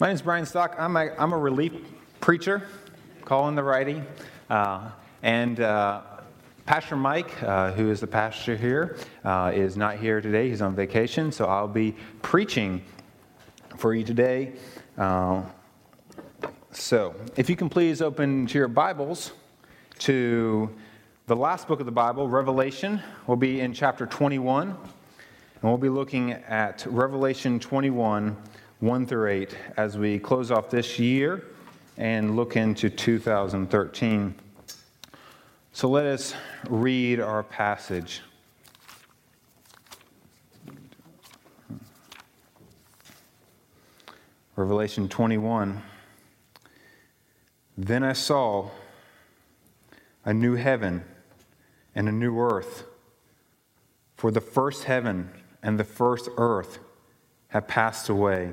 My name is Brian Stock. I'm a, I'm a relief preacher, calling the righty. Uh, and uh, Pastor Mike, uh, who is the pastor here, uh, is not here today. He's on vacation, so I'll be preaching for you today. Uh, so, if you can please open to your Bibles to the last book of the Bible, Revelation. We'll be in chapter 21, and we'll be looking at Revelation 21 1 through 8 as we close off this year and look into 2013. So let us read our passage. Revelation 21. Then I saw a new heaven and a new earth, for the first heaven and the first earth have passed away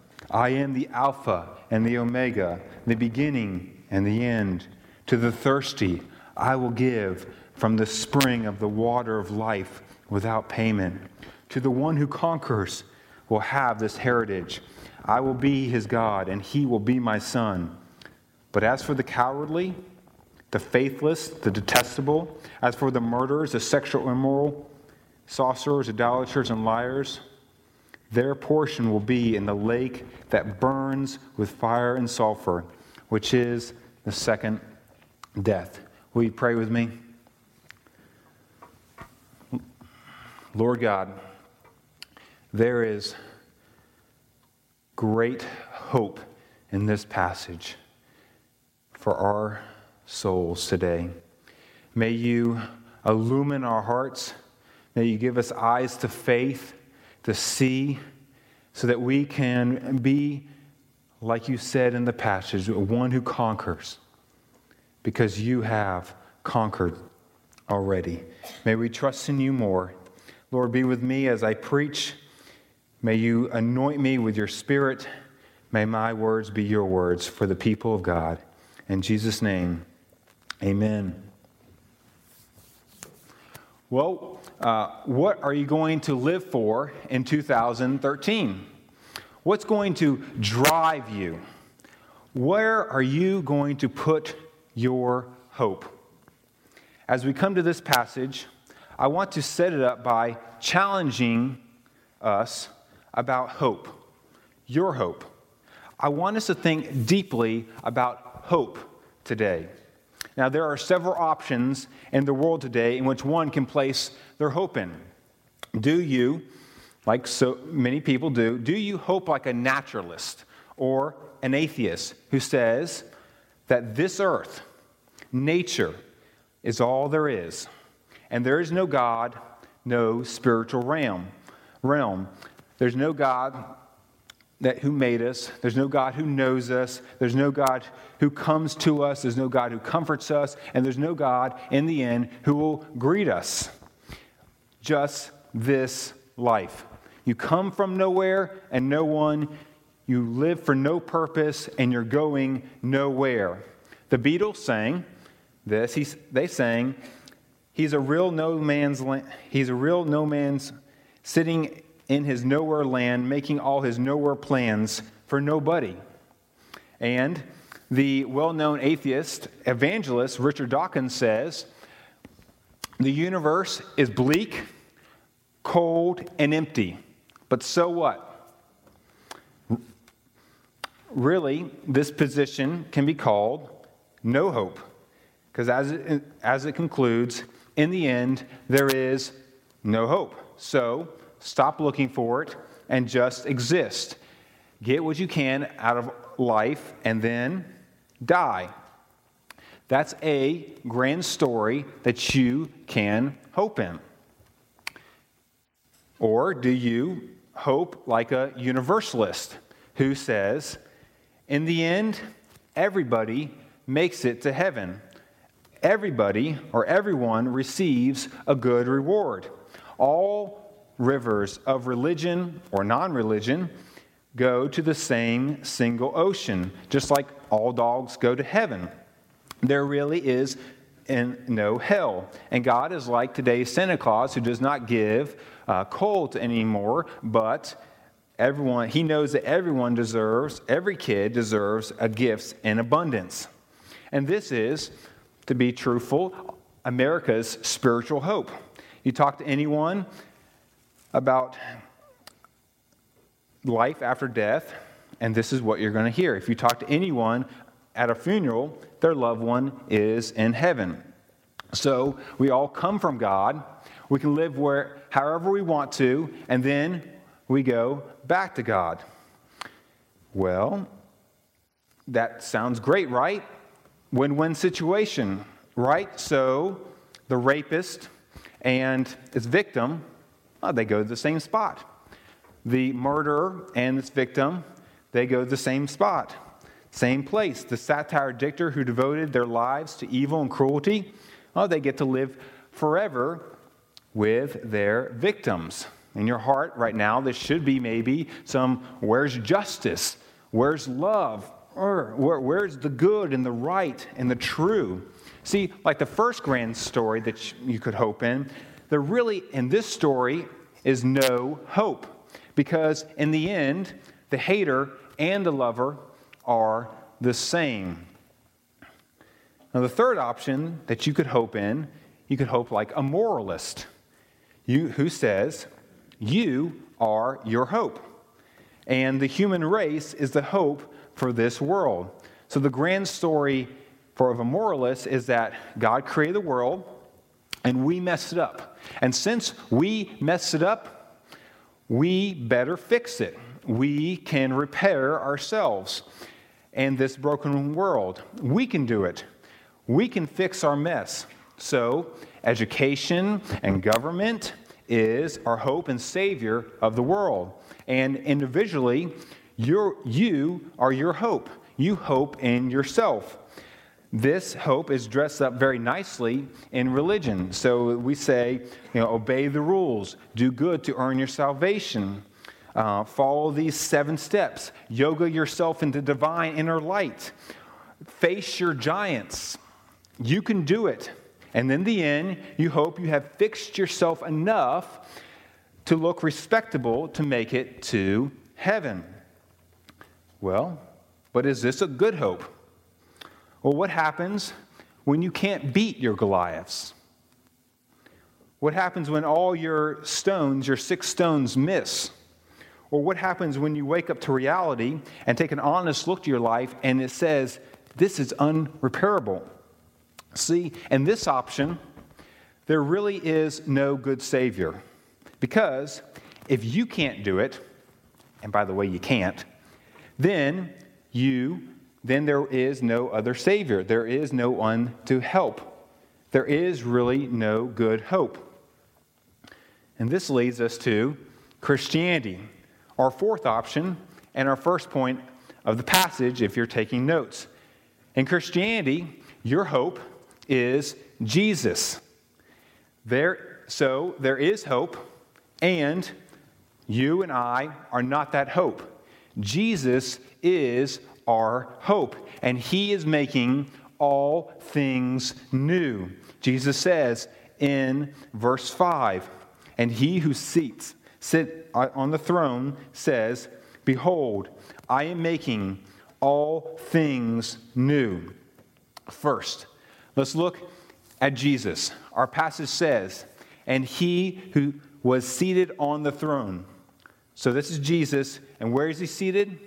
I am the Alpha and the Omega, the beginning and the end. To the thirsty, I will give from the spring of the water of life without payment. To the one who conquers, will have this heritage. I will be his God, and he will be my son. But as for the cowardly, the faithless, the detestable, as for the murderers, the sexual immoral, sorcerers, idolaters, and liars, their portion will be in the lake that burns with fire and sulfur, which is the second death. Will you pray with me? Lord God, there is great hope in this passage for our souls today. May you illumine our hearts. May you give us eyes to faith to see so that we can be, like you said in the passage, one who conquers because you have conquered already. May we trust in you more. Lord, be with me as I preach. May you anoint me with your spirit. May my words be your words for the people of God. In Jesus' name, amen. Well, uh, what are you going to live for in 2013? What's going to drive you? Where are you going to put your hope? As we come to this passage, I want to set it up by challenging us about hope, your hope. I want us to think deeply about hope today. Now, there are several options in the world today in which one can place their hope in. Do you, like so many people do, do you hope like a naturalist or an atheist who says that this earth, nature, is all there is, and there is no God, no spiritual realm? Realm. There's no God that who made us. There's no God who knows us. There's no God who comes to us. There's no God who comforts us. And there's no God in the end who will greet us. Just this life. You come from nowhere and no one. You live for no purpose and you're going nowhere. The Beatles sang this. He's, they sang, He's a real no man's land. He's a real no man's sitting in his nowhere land, making all his nowhere plans for nobody. And the well known atheist evangelist Richard Dawkins says the universe is bleak, cold, and empty. But so what? really, this position can be called no hope. Because as it, as it concludes, in the end, there is no hope. So stop looking for it and just exist. Get what you can out of life and then die. That's a grand story that you can hope in. Or do you hope like a universalist who says, in the end, everybody makes it to heaven? Everybody or everyone receives a good reward. All rivers of religion or non religion go to the same single ocean, just like all dogs go to heaven. There really is no hell. And God is like today's Santa Claus who does not give uh, coal to anymore, but everyone, he knows that everyone deserves, every kid deserves a gift in abundance. And this is, to be truthful, America's spiritual hope. You talk to anyone about life after death, and this is what you're going to hear. If you talk to anyone at a funeral, their loved one is in heaven. So we all come from God. We can live where however we want to, and then we go back to God. Well, that sounds great, right? Win-win situation, right? So the rapist and its victim, oh, they go to the same spot. The murderer and its victim, they go to the same spot, same place. The satire dictator who devoted their lives to evil and cruelty, oh, they get to live forever with their victims. In your heart right now, this should be maybe some where's justice? Where's love? Or where, where's the good and the right and the true? See, like the first grand story that you could hope in, there really, in this story, is no hope. Because in the end, the hater and the lover are the same. Now, the third option that you could hope in, you could hope like a moralist you, who says, You are your hope. And the human race is the hope for this world. So, the grand story for of a moralist is that God created the world and we messed it up. And since we messed it up, we better fix it. We can repair ourselves and this broken world. We can do it. We can fix our mess. So, education and government is our hope and savior of the world. And individually, you you are your hope. You hope in yourself. This hope is dressed up very nicely in religion. So we say, you know, obey the rules, do good to earn your salvation, uh, follow these seven steps, yoga yourself into divine inner light, face your giants. You can do it. And in the end, you hope you have fixed yourself enough to look respectable to make it to heaven. Well, but is this a good hope? Well, what happens when you can't beat your Goliaths? What happens when all your stones, your six stones, miss? Or what happens when you wake up to reality and take an honest look to your life and it says, this is unrepairable? See, in this option, there really is no good Savior. Because if you can't do it, and by the way, you can't, then you then there is no other Savior. There is no one to help. There is really no good hope. And this leads us to Christianity, our fourth option and our first point of the passage if you're taking notes. In Christianity, your hope is Jesus. There, so there is hope, and you and I are not that hope. Jesus is our hope, and He is making all things new. Jesus says in verse 5 And he who seats, sit on the throne says, Behold, I am making all things new. First, let's look at Jesus. Our passage says, And he who was seated on the throne. So this is Jesus, and where is he seated?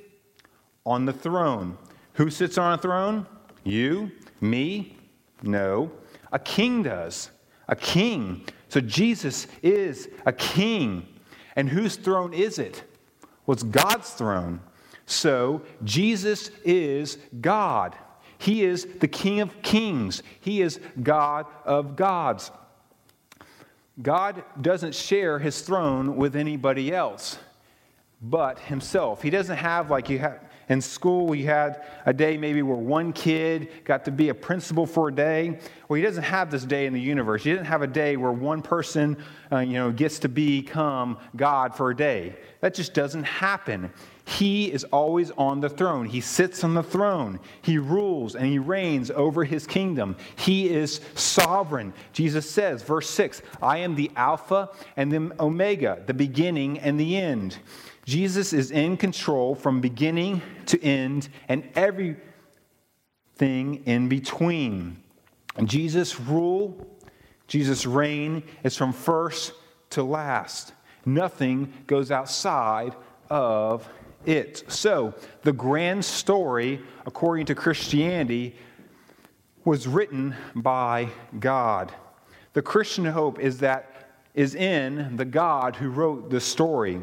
On the throne. Who sits on a throne? You? Me? No. A king does. A king. So Jesus is a king. And whose throne is it? Well, it's God's throne. So Jesus is God. He is the King of kings. He is God of gods. God doesn't share his throne with anybody else but himself. He doesn't have like you have in school, we had a day maybe where one kid got to be a principal for a day. Well, he doesn't have this day in the universe. He doesn't have a day where one person, uh, you know, gets to become God for a day. That just doesn't happen. He is always on the throne. He sits on the throne. He rules and he reigns over his kingdom. He is sovereign. Jesus says, verse 6 I am the Alpha and the Omega, the beginning and the end. Jesus is in control from beginning to end and everything in between. And Jesus' rule, Jesus' reign is from first to last. Nothing goes outside of it. So, the grand story, according to Christianity, was written by God. The Christian hope is that is in the God who wrote the story.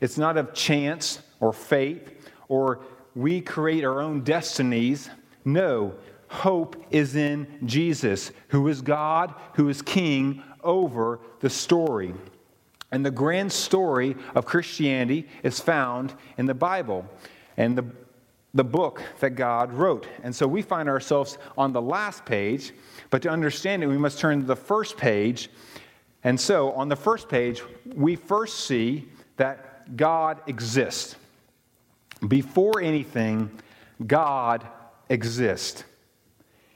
It's not of chance or fate or we create our own destinies. No, hope is in Jesus, who is God, who is King over the story. And the grand story of Christianity is found in the Bible and the, the book that God wrote. And so we find ourselves on the last page, but to understand it, we must turn to the first page. And so on the first page, we first see that God exists. Before anything, God exists.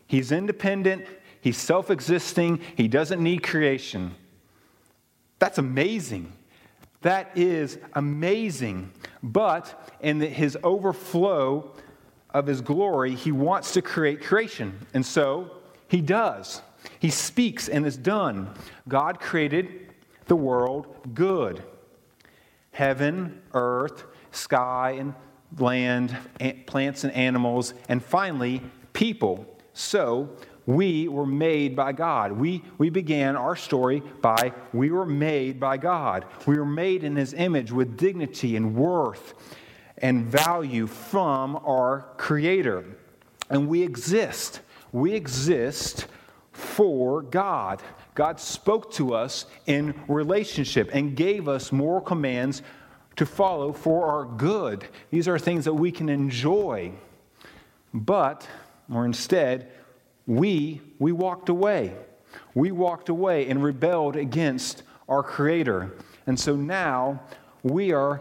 He's independent, He's self existing, He doesn't need creation. That's amazing. That is amazing. But in his overflow of his glory, he wants to create creation. And so he does. He speaks and is done. God created the world good heaven, earth, sky, and land, plants and animals, and finally, people. So we were made by God. We, we began our story by we were made by God. We were made in His image with dignity and worth and value from our Creator. And we exist. We exist for God. God spoke to us in relationship and gave us moral commands to follow for our good. These are things that we can enjoy. But, or instead, we, we walked away. We walked away and rebelled against our Creator. And so now we are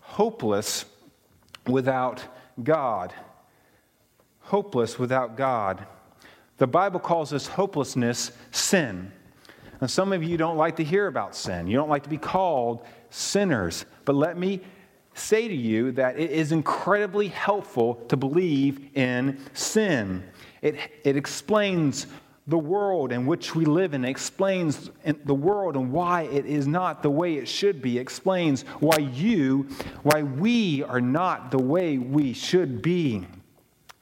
hopeless without God. Hopeless without God. The Bible calls this hopelessness sin. And some of you don't like to hear about sin. You don't like to be called sinners. But let me say to you that it is incredibly helpful to believe in sin. It, it explains the world in which we live in, it explains the world and why it is not the way it should be, it explains why you, why we are not the way we should be.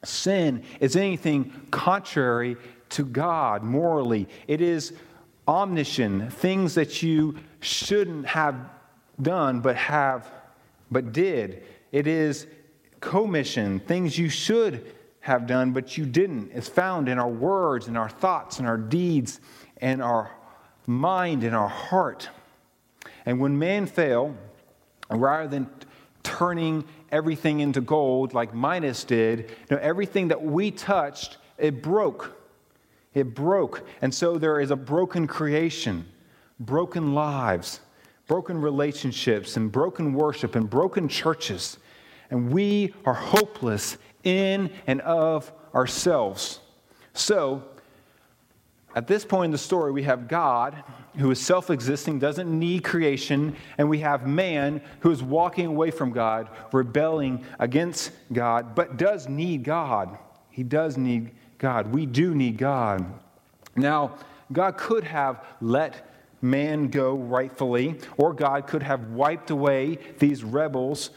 Sin is anything contrary to God morally. It is omission, things that you shouldn't have done but have but did. It is commission, things you should have done, but you didn't. It's found in our words and our thoughts and our deeds and our mind and our heart. And when man fell, rather than turning everything into gold like Midas did, you know, everything that we touched, it broke. It broke. And so there is a broken creation, broken lives, broken relationships, and broken worship, and broken churches. And we are hopeless in and of ourselves. So, at this point in the story, we have God who is self existing, doesn't need creation, and we have man who is walking away from God, rebelling against God, but does need God. He does need God. We do need God. Now, God could have let man go rightfully, or God could have wiped away these rebels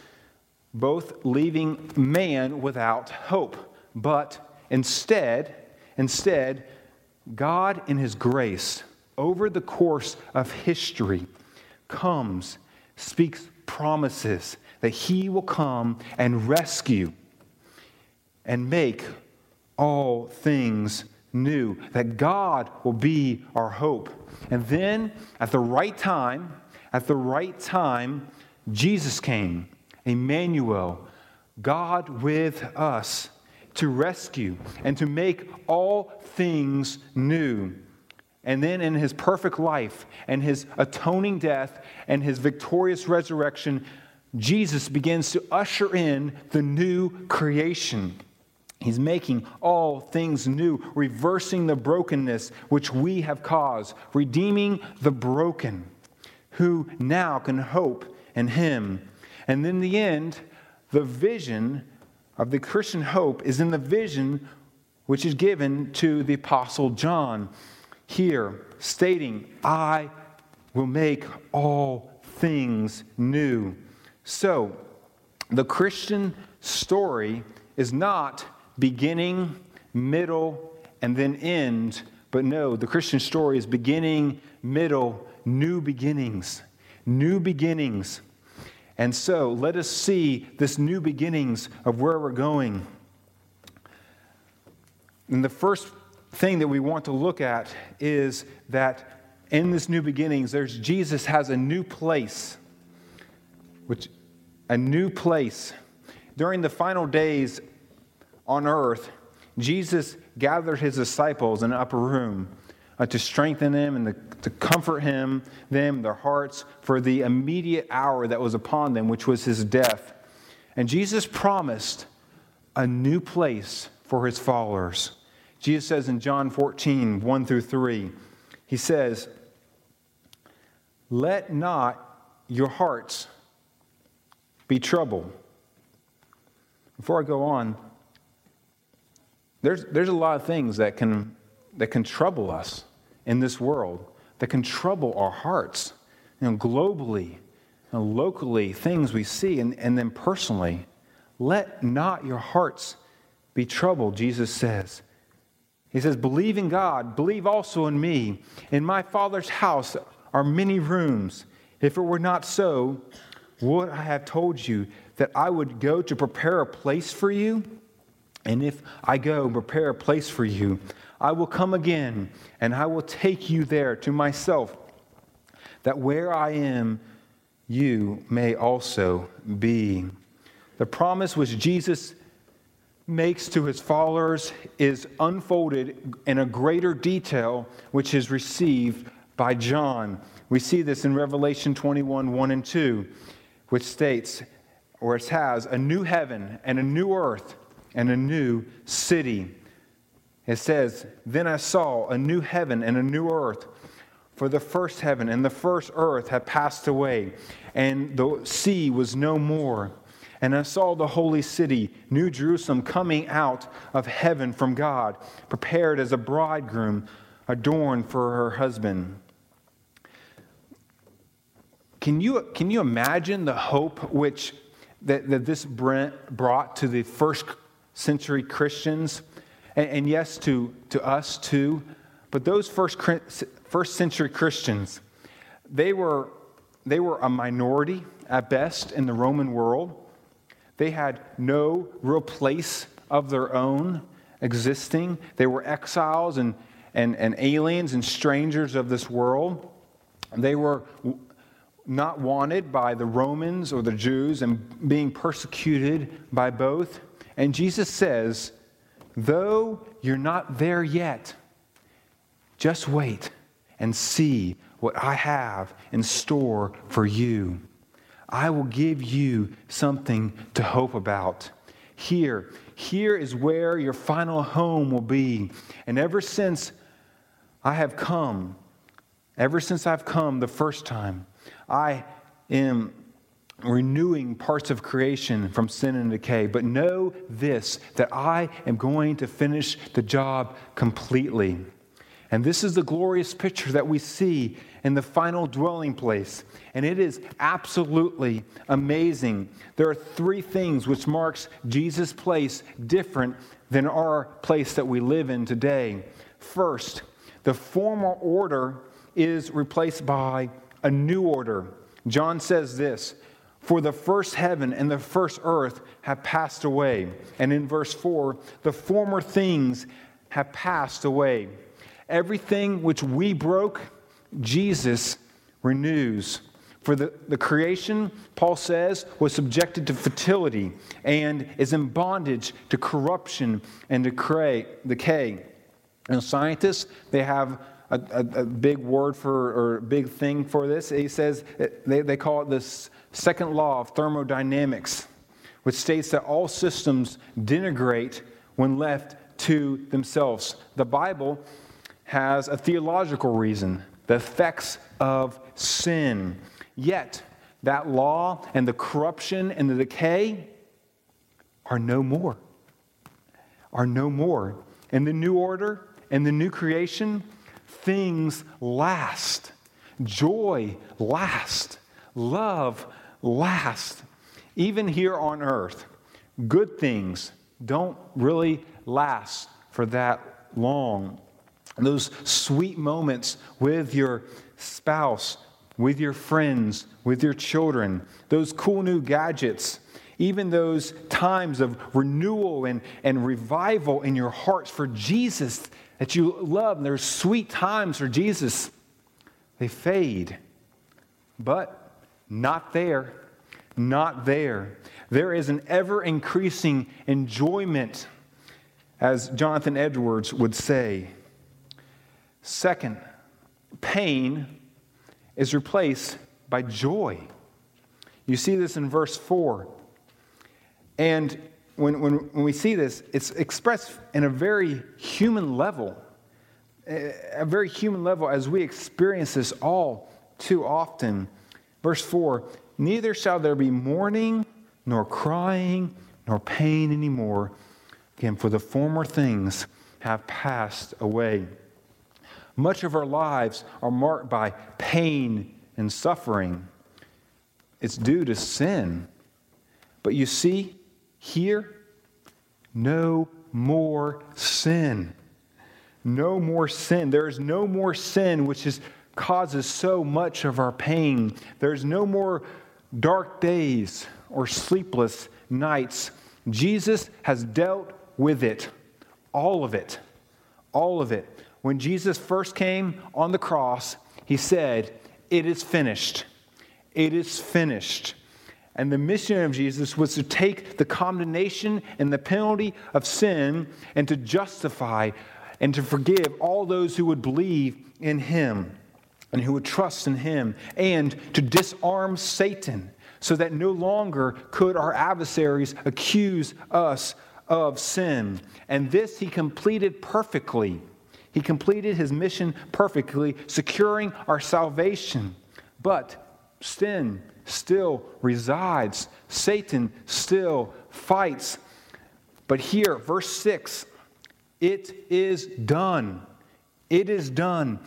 both leaving man without hope. But instead, instead, God in his grace over the course of history comes, speaks promises that he will come and rescue and make all things new, that God will be our hope. And then at the right time, at the right time, Jesus came, Emmanuel, God with us, to rescue and to make all things new. And then in his perfect life and his atoning death and his victorious resurrection, Jesus begins to usher in the new creation. He's making all things new, reversing the brokenness which we have caused, redeeming the broken who now can hope in Him. And in the end, the vision of the Christian hope is in the vision which is given to the Apostle John here, stating, I will make all things new. So, the Christian story is not beginning, middle, and then end, but no, the Christian story is beginning, middle, new beginnings. New beginnings. And so let us see this new beginnings of where we're going. And the first thing that we want to look at is that in this new beginnings, there's Jesus has a new place, which a new place. During the final days on earth, Jesus gathered his disciples in an upper room uh, to strengthen them and to, to comfort him, them, their hearts for the immediate hour that was upon them, which was his death. And Jesus promised a new place for his followers. Jesus says in John 14, 1 through 3, he says, Let not your hearts be troubled. Before I go on, there's, there's a lot of things that can, that can trouble us in this world, that can trouble our hearts. You know, globally and locally, things we see, and, and then personally. Let not your hearts be troubled, Jesus says. He says, Believe in God, believe also in me. In my Father's house are many rooms. If it were not so, would I have told you that I would go to prepare a place for you? And if I go prepare a place for you, I will come again and I will take you there to myself, that where I am, you may also be. The promise which Jesus makes to his followers is unfolded in a greater detail, which is received by John. We see this in Revelation 21 1 and 2, which states, or it has, a new heaven and a new earth and a new city. It says, Then I saw a new heaven and a new earth. For the first heaven and the first earth had passed away, and the sea was no more. And I saw the holy city, New Jerusalem, coming out of heaven from God, prepared as a bridegroom adorned for her husband. Can you, can you imagine the hope which that, that this brought to the first century Christians, and, and yes, to, to us too. But those first, first century Christians, they were, they were a minority at best in the Roman world. They had no real place of their own existing. They were exiles and, and, and aliens and strangers of this world. They were not wanted by the Romans or the Jews and being persecuted by both. And Jesus says, though you're not there yet, just wait and see what I have in store for you. I will give you something to hope about. Here, here is where your final home will be. And ever since I have come, ever since I've come the first time, I am renewing parts of creation from sin and decay. But know this that I am going to finish the job completely. And this is the glorious picture that we see in the final dwelling place. And it is absolutely amazing. There are three things which marks Jesus' place different than our place that we live in today. First, the former order is replaced by a new order. John says this For the first heaven and the first earth have passed away. And in verse 4, the former things have passed away. Everything which we broke, Jesus renews. For the, the creation, Paul says, was subjected to fertility and is in bondage to corruption and decay. decay. And scientists, they have a, a, a, big word for, or big thing for this. He says, eh, they, they call it this second law of thermodynamics, which states that all systems denigrate when left to themselves. The Bible has a theological reason the effects of sin. Yet, that law and the corruption and the decay are no more. Are no more. In the new order and the new creation, things last. Joy lasts. Love lasts. Even here on earth, good things don't really last for that long. Those sweet moments with your spouse, with your friends, with your children, those cool new gadgets, even those times of renewal and, and revival in your hearts for Jesus that you love, and there's sweet times for Jesus, they fade. But not there. Not there. There is an ever increasing enjoyment, as Jonathan Edwards would say. Second, pain is replaced by joy. You see this in verse 4. And when, when, when we see this, it's expressed in a very human level, a very human level as we experience this all too often. Verse 4 Neither shall there be mourning, nor crying, nor pain anymore. Again, for the former things have passed away. Much of our lives are marked by pain and suffering. It's due to sin. But you see, here, no more sin. No more sin. There is no more sin which is, causes so much of our pain. There's no more dark days or sleepless nights. Jesus has dealt with it, all of it, all of it. When Jesus first came on the cross, he said, It is finished. It is finished. And the mission of Jesus was to take the condemnation and the penalty of sin and to justify and to forgive all those who would believe in him and who would trust in him and to disarm Satan so that no longer could our adversaries accuse us of sin. And this he completed perfectly. He completed his mission perfectly, securing our salvation. But sin still resides, Satan still fights. But here, verse 6 it is done. It is done.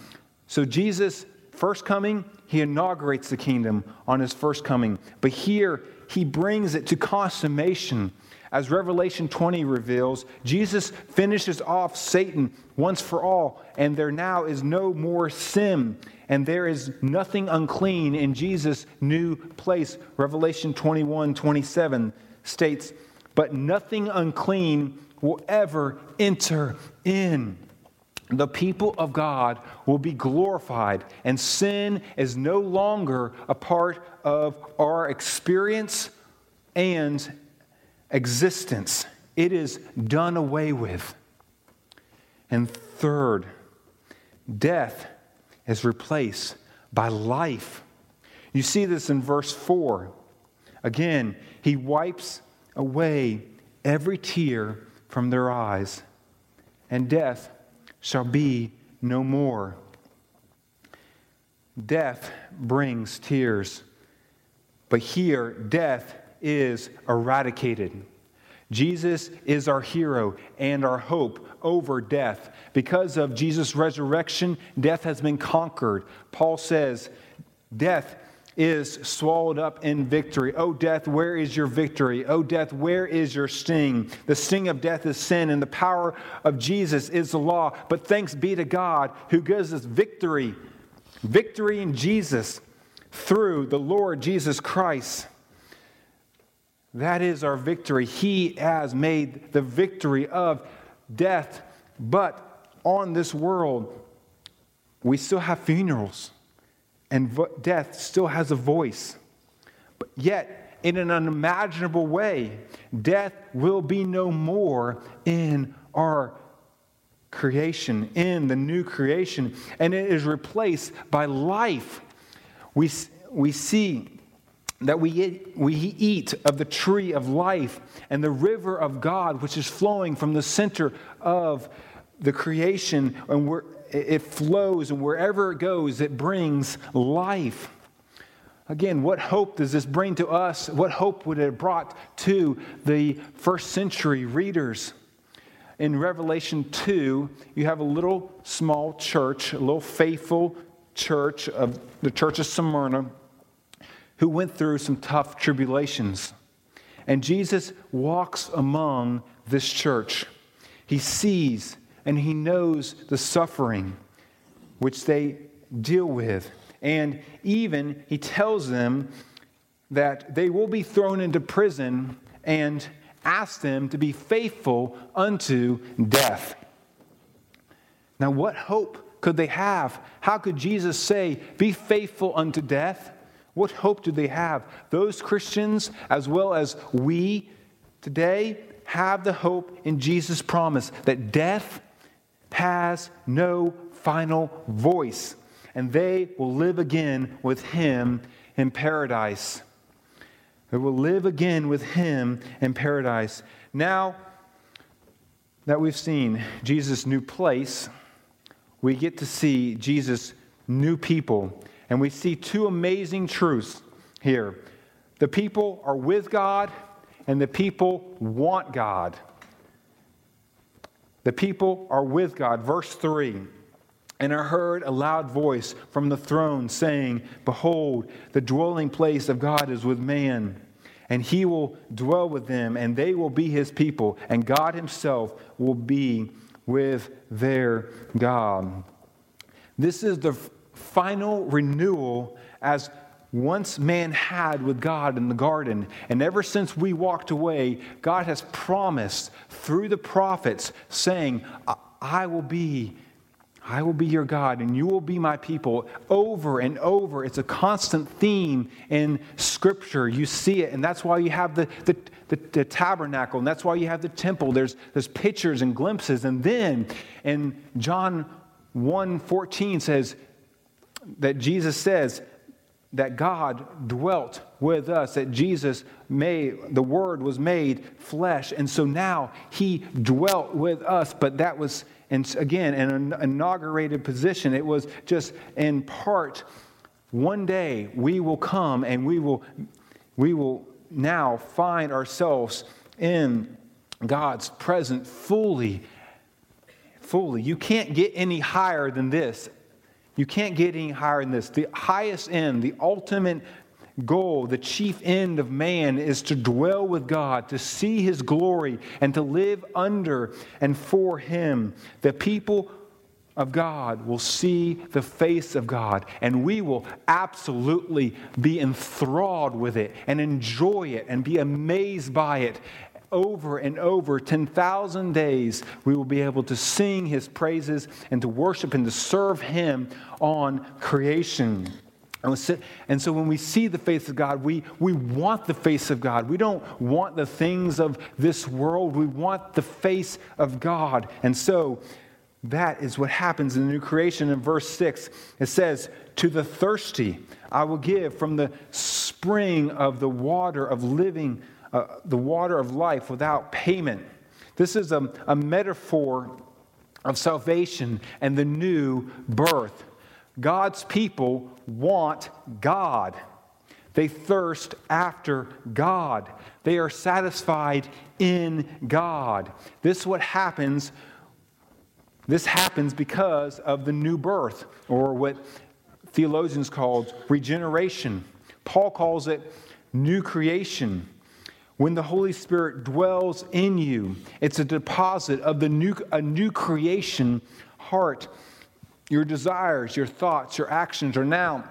So, Jesus, first coming, he inaugurates the kingdom on his first coming. But here, he brings it to consummation. As Revelation 20 reveals, Jesus finishes off Satan once for all, and there now is no more sin and there is nothing unclean in Jesus' new place. Revelation 21 27 states, But nothing unclean will ever enter in. The people of God will be glorified, and sin is no longer a part of our experience and existence. It is done away with. And third, death is replaced by life. You see this in verse 4. Again, he wipes away every tear from their eyes, and death shall be no more. Death brings tears, but here death is eradicated. Jesus is our hero and our hope over death. Because of Jesus' resurrection, death has been conquered. Paul says, Death is swallowed up in victory. Oh, death, where is your victory? Oh, death, where is your sting? The sting of death is sin, and the power of Jesus is the law. But thanks be to God who gives us victory victory in Jesus through the Lord Jesus Christ. That is our victory. He has made the victory of death. But on this world, we still have funerals, and death still has a voice. But yet, in an unimaginable way, death will be no more in our creation, in the new creation, and it is replaced by life. We, we see that we eat, we eat of the tree of life and the river of God, which is flowing from the center of the creation, and where it flows, and wherever it goes, it brings life. Again, what hope does this bring to us? What hope would it have brought to the first century readers? In Revelation 2, you have a little small church, a little faithful church of the church of Smyrna who went through some tough tribulations. And Jesus walks among this church. He sees and he knows the suffering which they deal with. And even he tells them that they will be thrown into prison and asks them to be faithful unto death. Now, what hope could they have? How could Jesus say, Be faithful unto death? What hope do they have? Those Christians, as well as we today, have the hope in Jesus' promise that death has no final voice, and they will live again with Him in paradise. They will live again with Him in paradise. Now that we've seen Jesus' new place, we get to see Jesus' new people and we see two amazing truths here. The people are with God, and the people want God. The people are with God. Verse 3 And I heard a loud voice from the throne saying, Behold, the dwelling place of God is with man, and he will dwell with them, and they will be his people, and God himself will be with their God. This is the final renewal as once man had with God in the garden. And ever since we walked away, God has promised through the prophets, saying, I will be. I will be your God and you will be my people over and over. It's a constant theme in Scripture. You see it, and that's why you have the, the, the, the tabernacle, and that's why you have the temple. There's, there's pictures and glimpses. And then in John 1 14 says, that Jesus says that God dwelt with us, that Jesus made, the Word was made flesh. And so now He dwelt with us, but that was, and again, an inaugurated position. It was just in part. One day we will come and we will, we will now find ourselves in God's presence fully. Fully. You can't get any higher than this you can't get any higher than this. The highest end, the ultimate goal, the chief end of man is to dwell with God, to see his glory, and to live under and for him. The people of God will see the face of God, and we will absolutely be enthralled with it and enjoy it and be amazed by it over and over 10,000 days, we will be able to sing his praises and to worship and to serve him on creation. And so when we see the face of God, we, we want the face of God. We don't want the things of this world. We want the face of God. And so that is what happens in the new creation. In verse 6, it says, To the thirsty I will give from the spring of the water of living uh, the water of life without payment. This is a, a metaphor of salvation and the new birth. God's people want God. They thirst after God. They are satisfied in God. This is what happens. This happens because of the new birth, or what theologians call regeneration. Paul calls it new creation. When the Holy Spirit dwells in you, it's a deposit of the new, a new creation heart. Your desires, your thoughts, your actions are now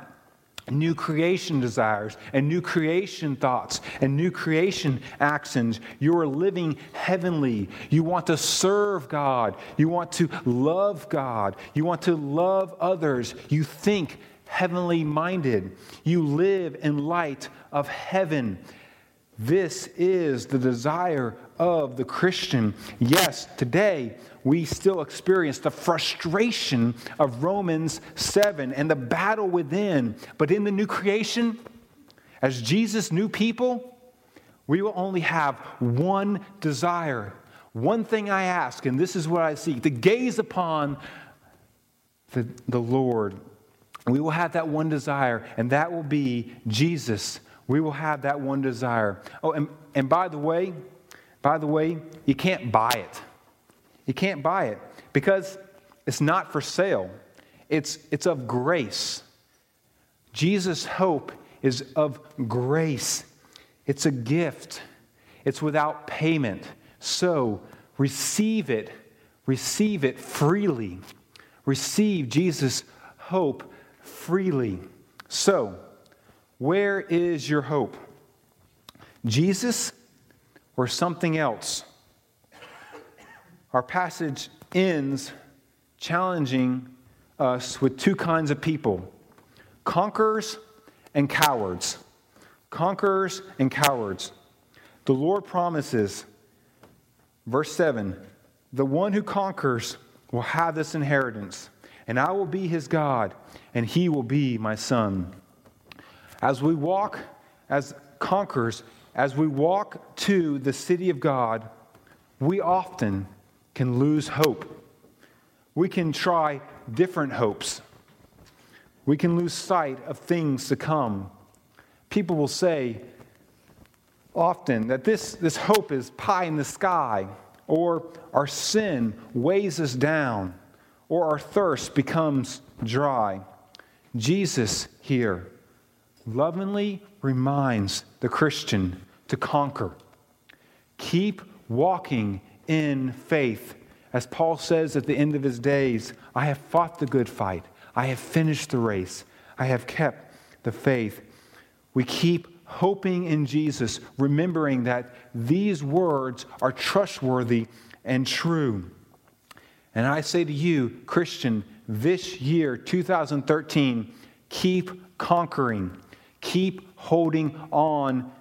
new creation desires and new creation thoughts and new creation actions. You are living heavenly. You want to serve God. You want to love God. You want to love others. You think heavenly minded. You live in light of heaven. This is the desire of the Christian. Yes, today we still experience the frustration of Romans 7 and the battle within. But in the new creation, as Jesus' new people, we will only have one desire. One thing I ask, and this is what I seek to gaze upon the, the Lord. We will have that one desire, and that will be Jesus. We will have that one desire. Oh, and, and by the way, by the way, you can't buy it. You can't buy it because it's not for sale, it's, it's of grace. Jesus' hope is of grace, it's a gift, it's without payment. So receive it, receive it freely. Receive Jesus' hope freely. So, where is your hope? Jesus or something else? Our passage ends challenging us with two kinds of people conquerors and cowards. Conquerors and cowards. The Lord promises, verse 7 the one who conquers will have this inheritance, and I will be his God, and he will be my son. As we walk as conquerors, as we walk to the city of God, we often can lose hope. We can try different hopes. We can lose sight of things to come. People will say often that this, this hope is pie in the sky, or our sin weighs us down, or our thirst becomes dry. Jesus here lovingly reminds the Christian to conquer. Keep walking in faith. As Paul says at the end of his days, I have fought the good fight. I have finished the race. I have kept the faith. We keep hoping in Jesus, remembering that these words are trustworthy and true. And I say to you, Christian, this year, 2013, keep conquering, keep holding on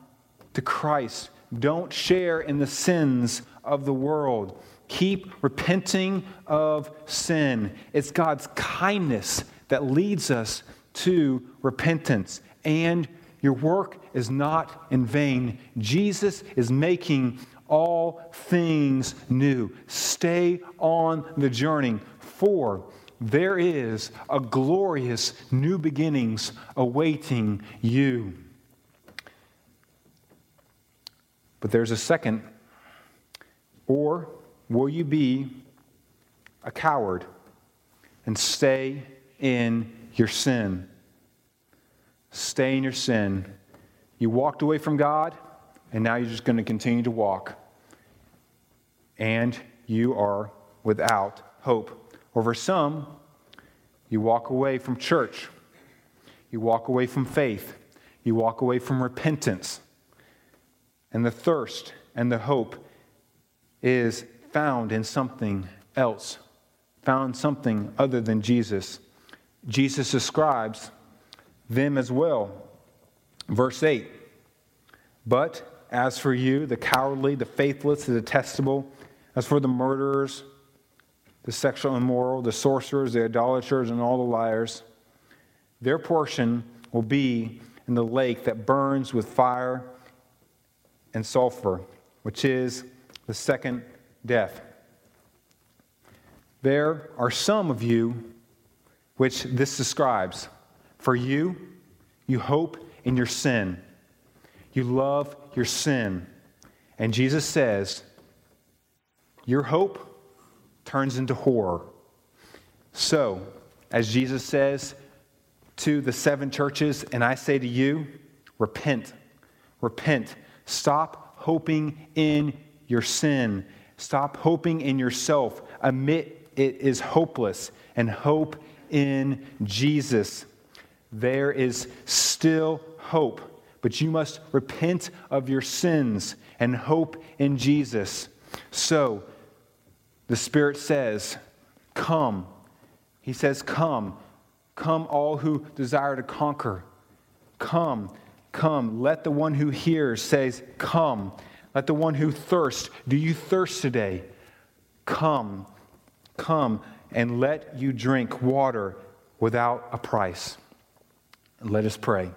to Christ. Don't share in the sins of the world. Keep repenting of sin. It's God's kindness that leads us to repentance. And your work is not in vain. Jesus is making all things new. Stay on the journey, for there is a glorious new beginnings awaiting you. But there's a second. Or will you be a coward and stay in your sin? Stay in your sin. You walked away from God, and now you're just going to continue to walk. And you are without hope. Or for some, you walk away from church. You walk away from faith. You walk away from repentance and the thirst and the hope is found in something else, found something other than Jesus. Jesus describes them as well. Verse 8 But as for you, the cowardly, the faithless, the detestable, as for the murderers, the sexual immoral, the sorcerers, the idolaters, and all the liars, their portion will be in the lake that burns with fire and sulfur, which is the second death. There are some of you which this describes. For you, you hope in your sin. You love your sin. And Jesus says, Your hope turns into horror. So, as Jesus says to the seven churches, and I say to you, repent. Repent. Stop hoping in your sin. Stop hoping in yourself. Admit it is hopeless and hope in Jesus. There is still hope, but you must repent of your sins and hope in Jesus. So, the Spirit says, Come. He says, Come. Come, all who desire to conquer. Come, come. Let the one who hears says, Come. Let the one who thirsts, do you thirst today? Come, come, and let you drink water without a price. Let us pray.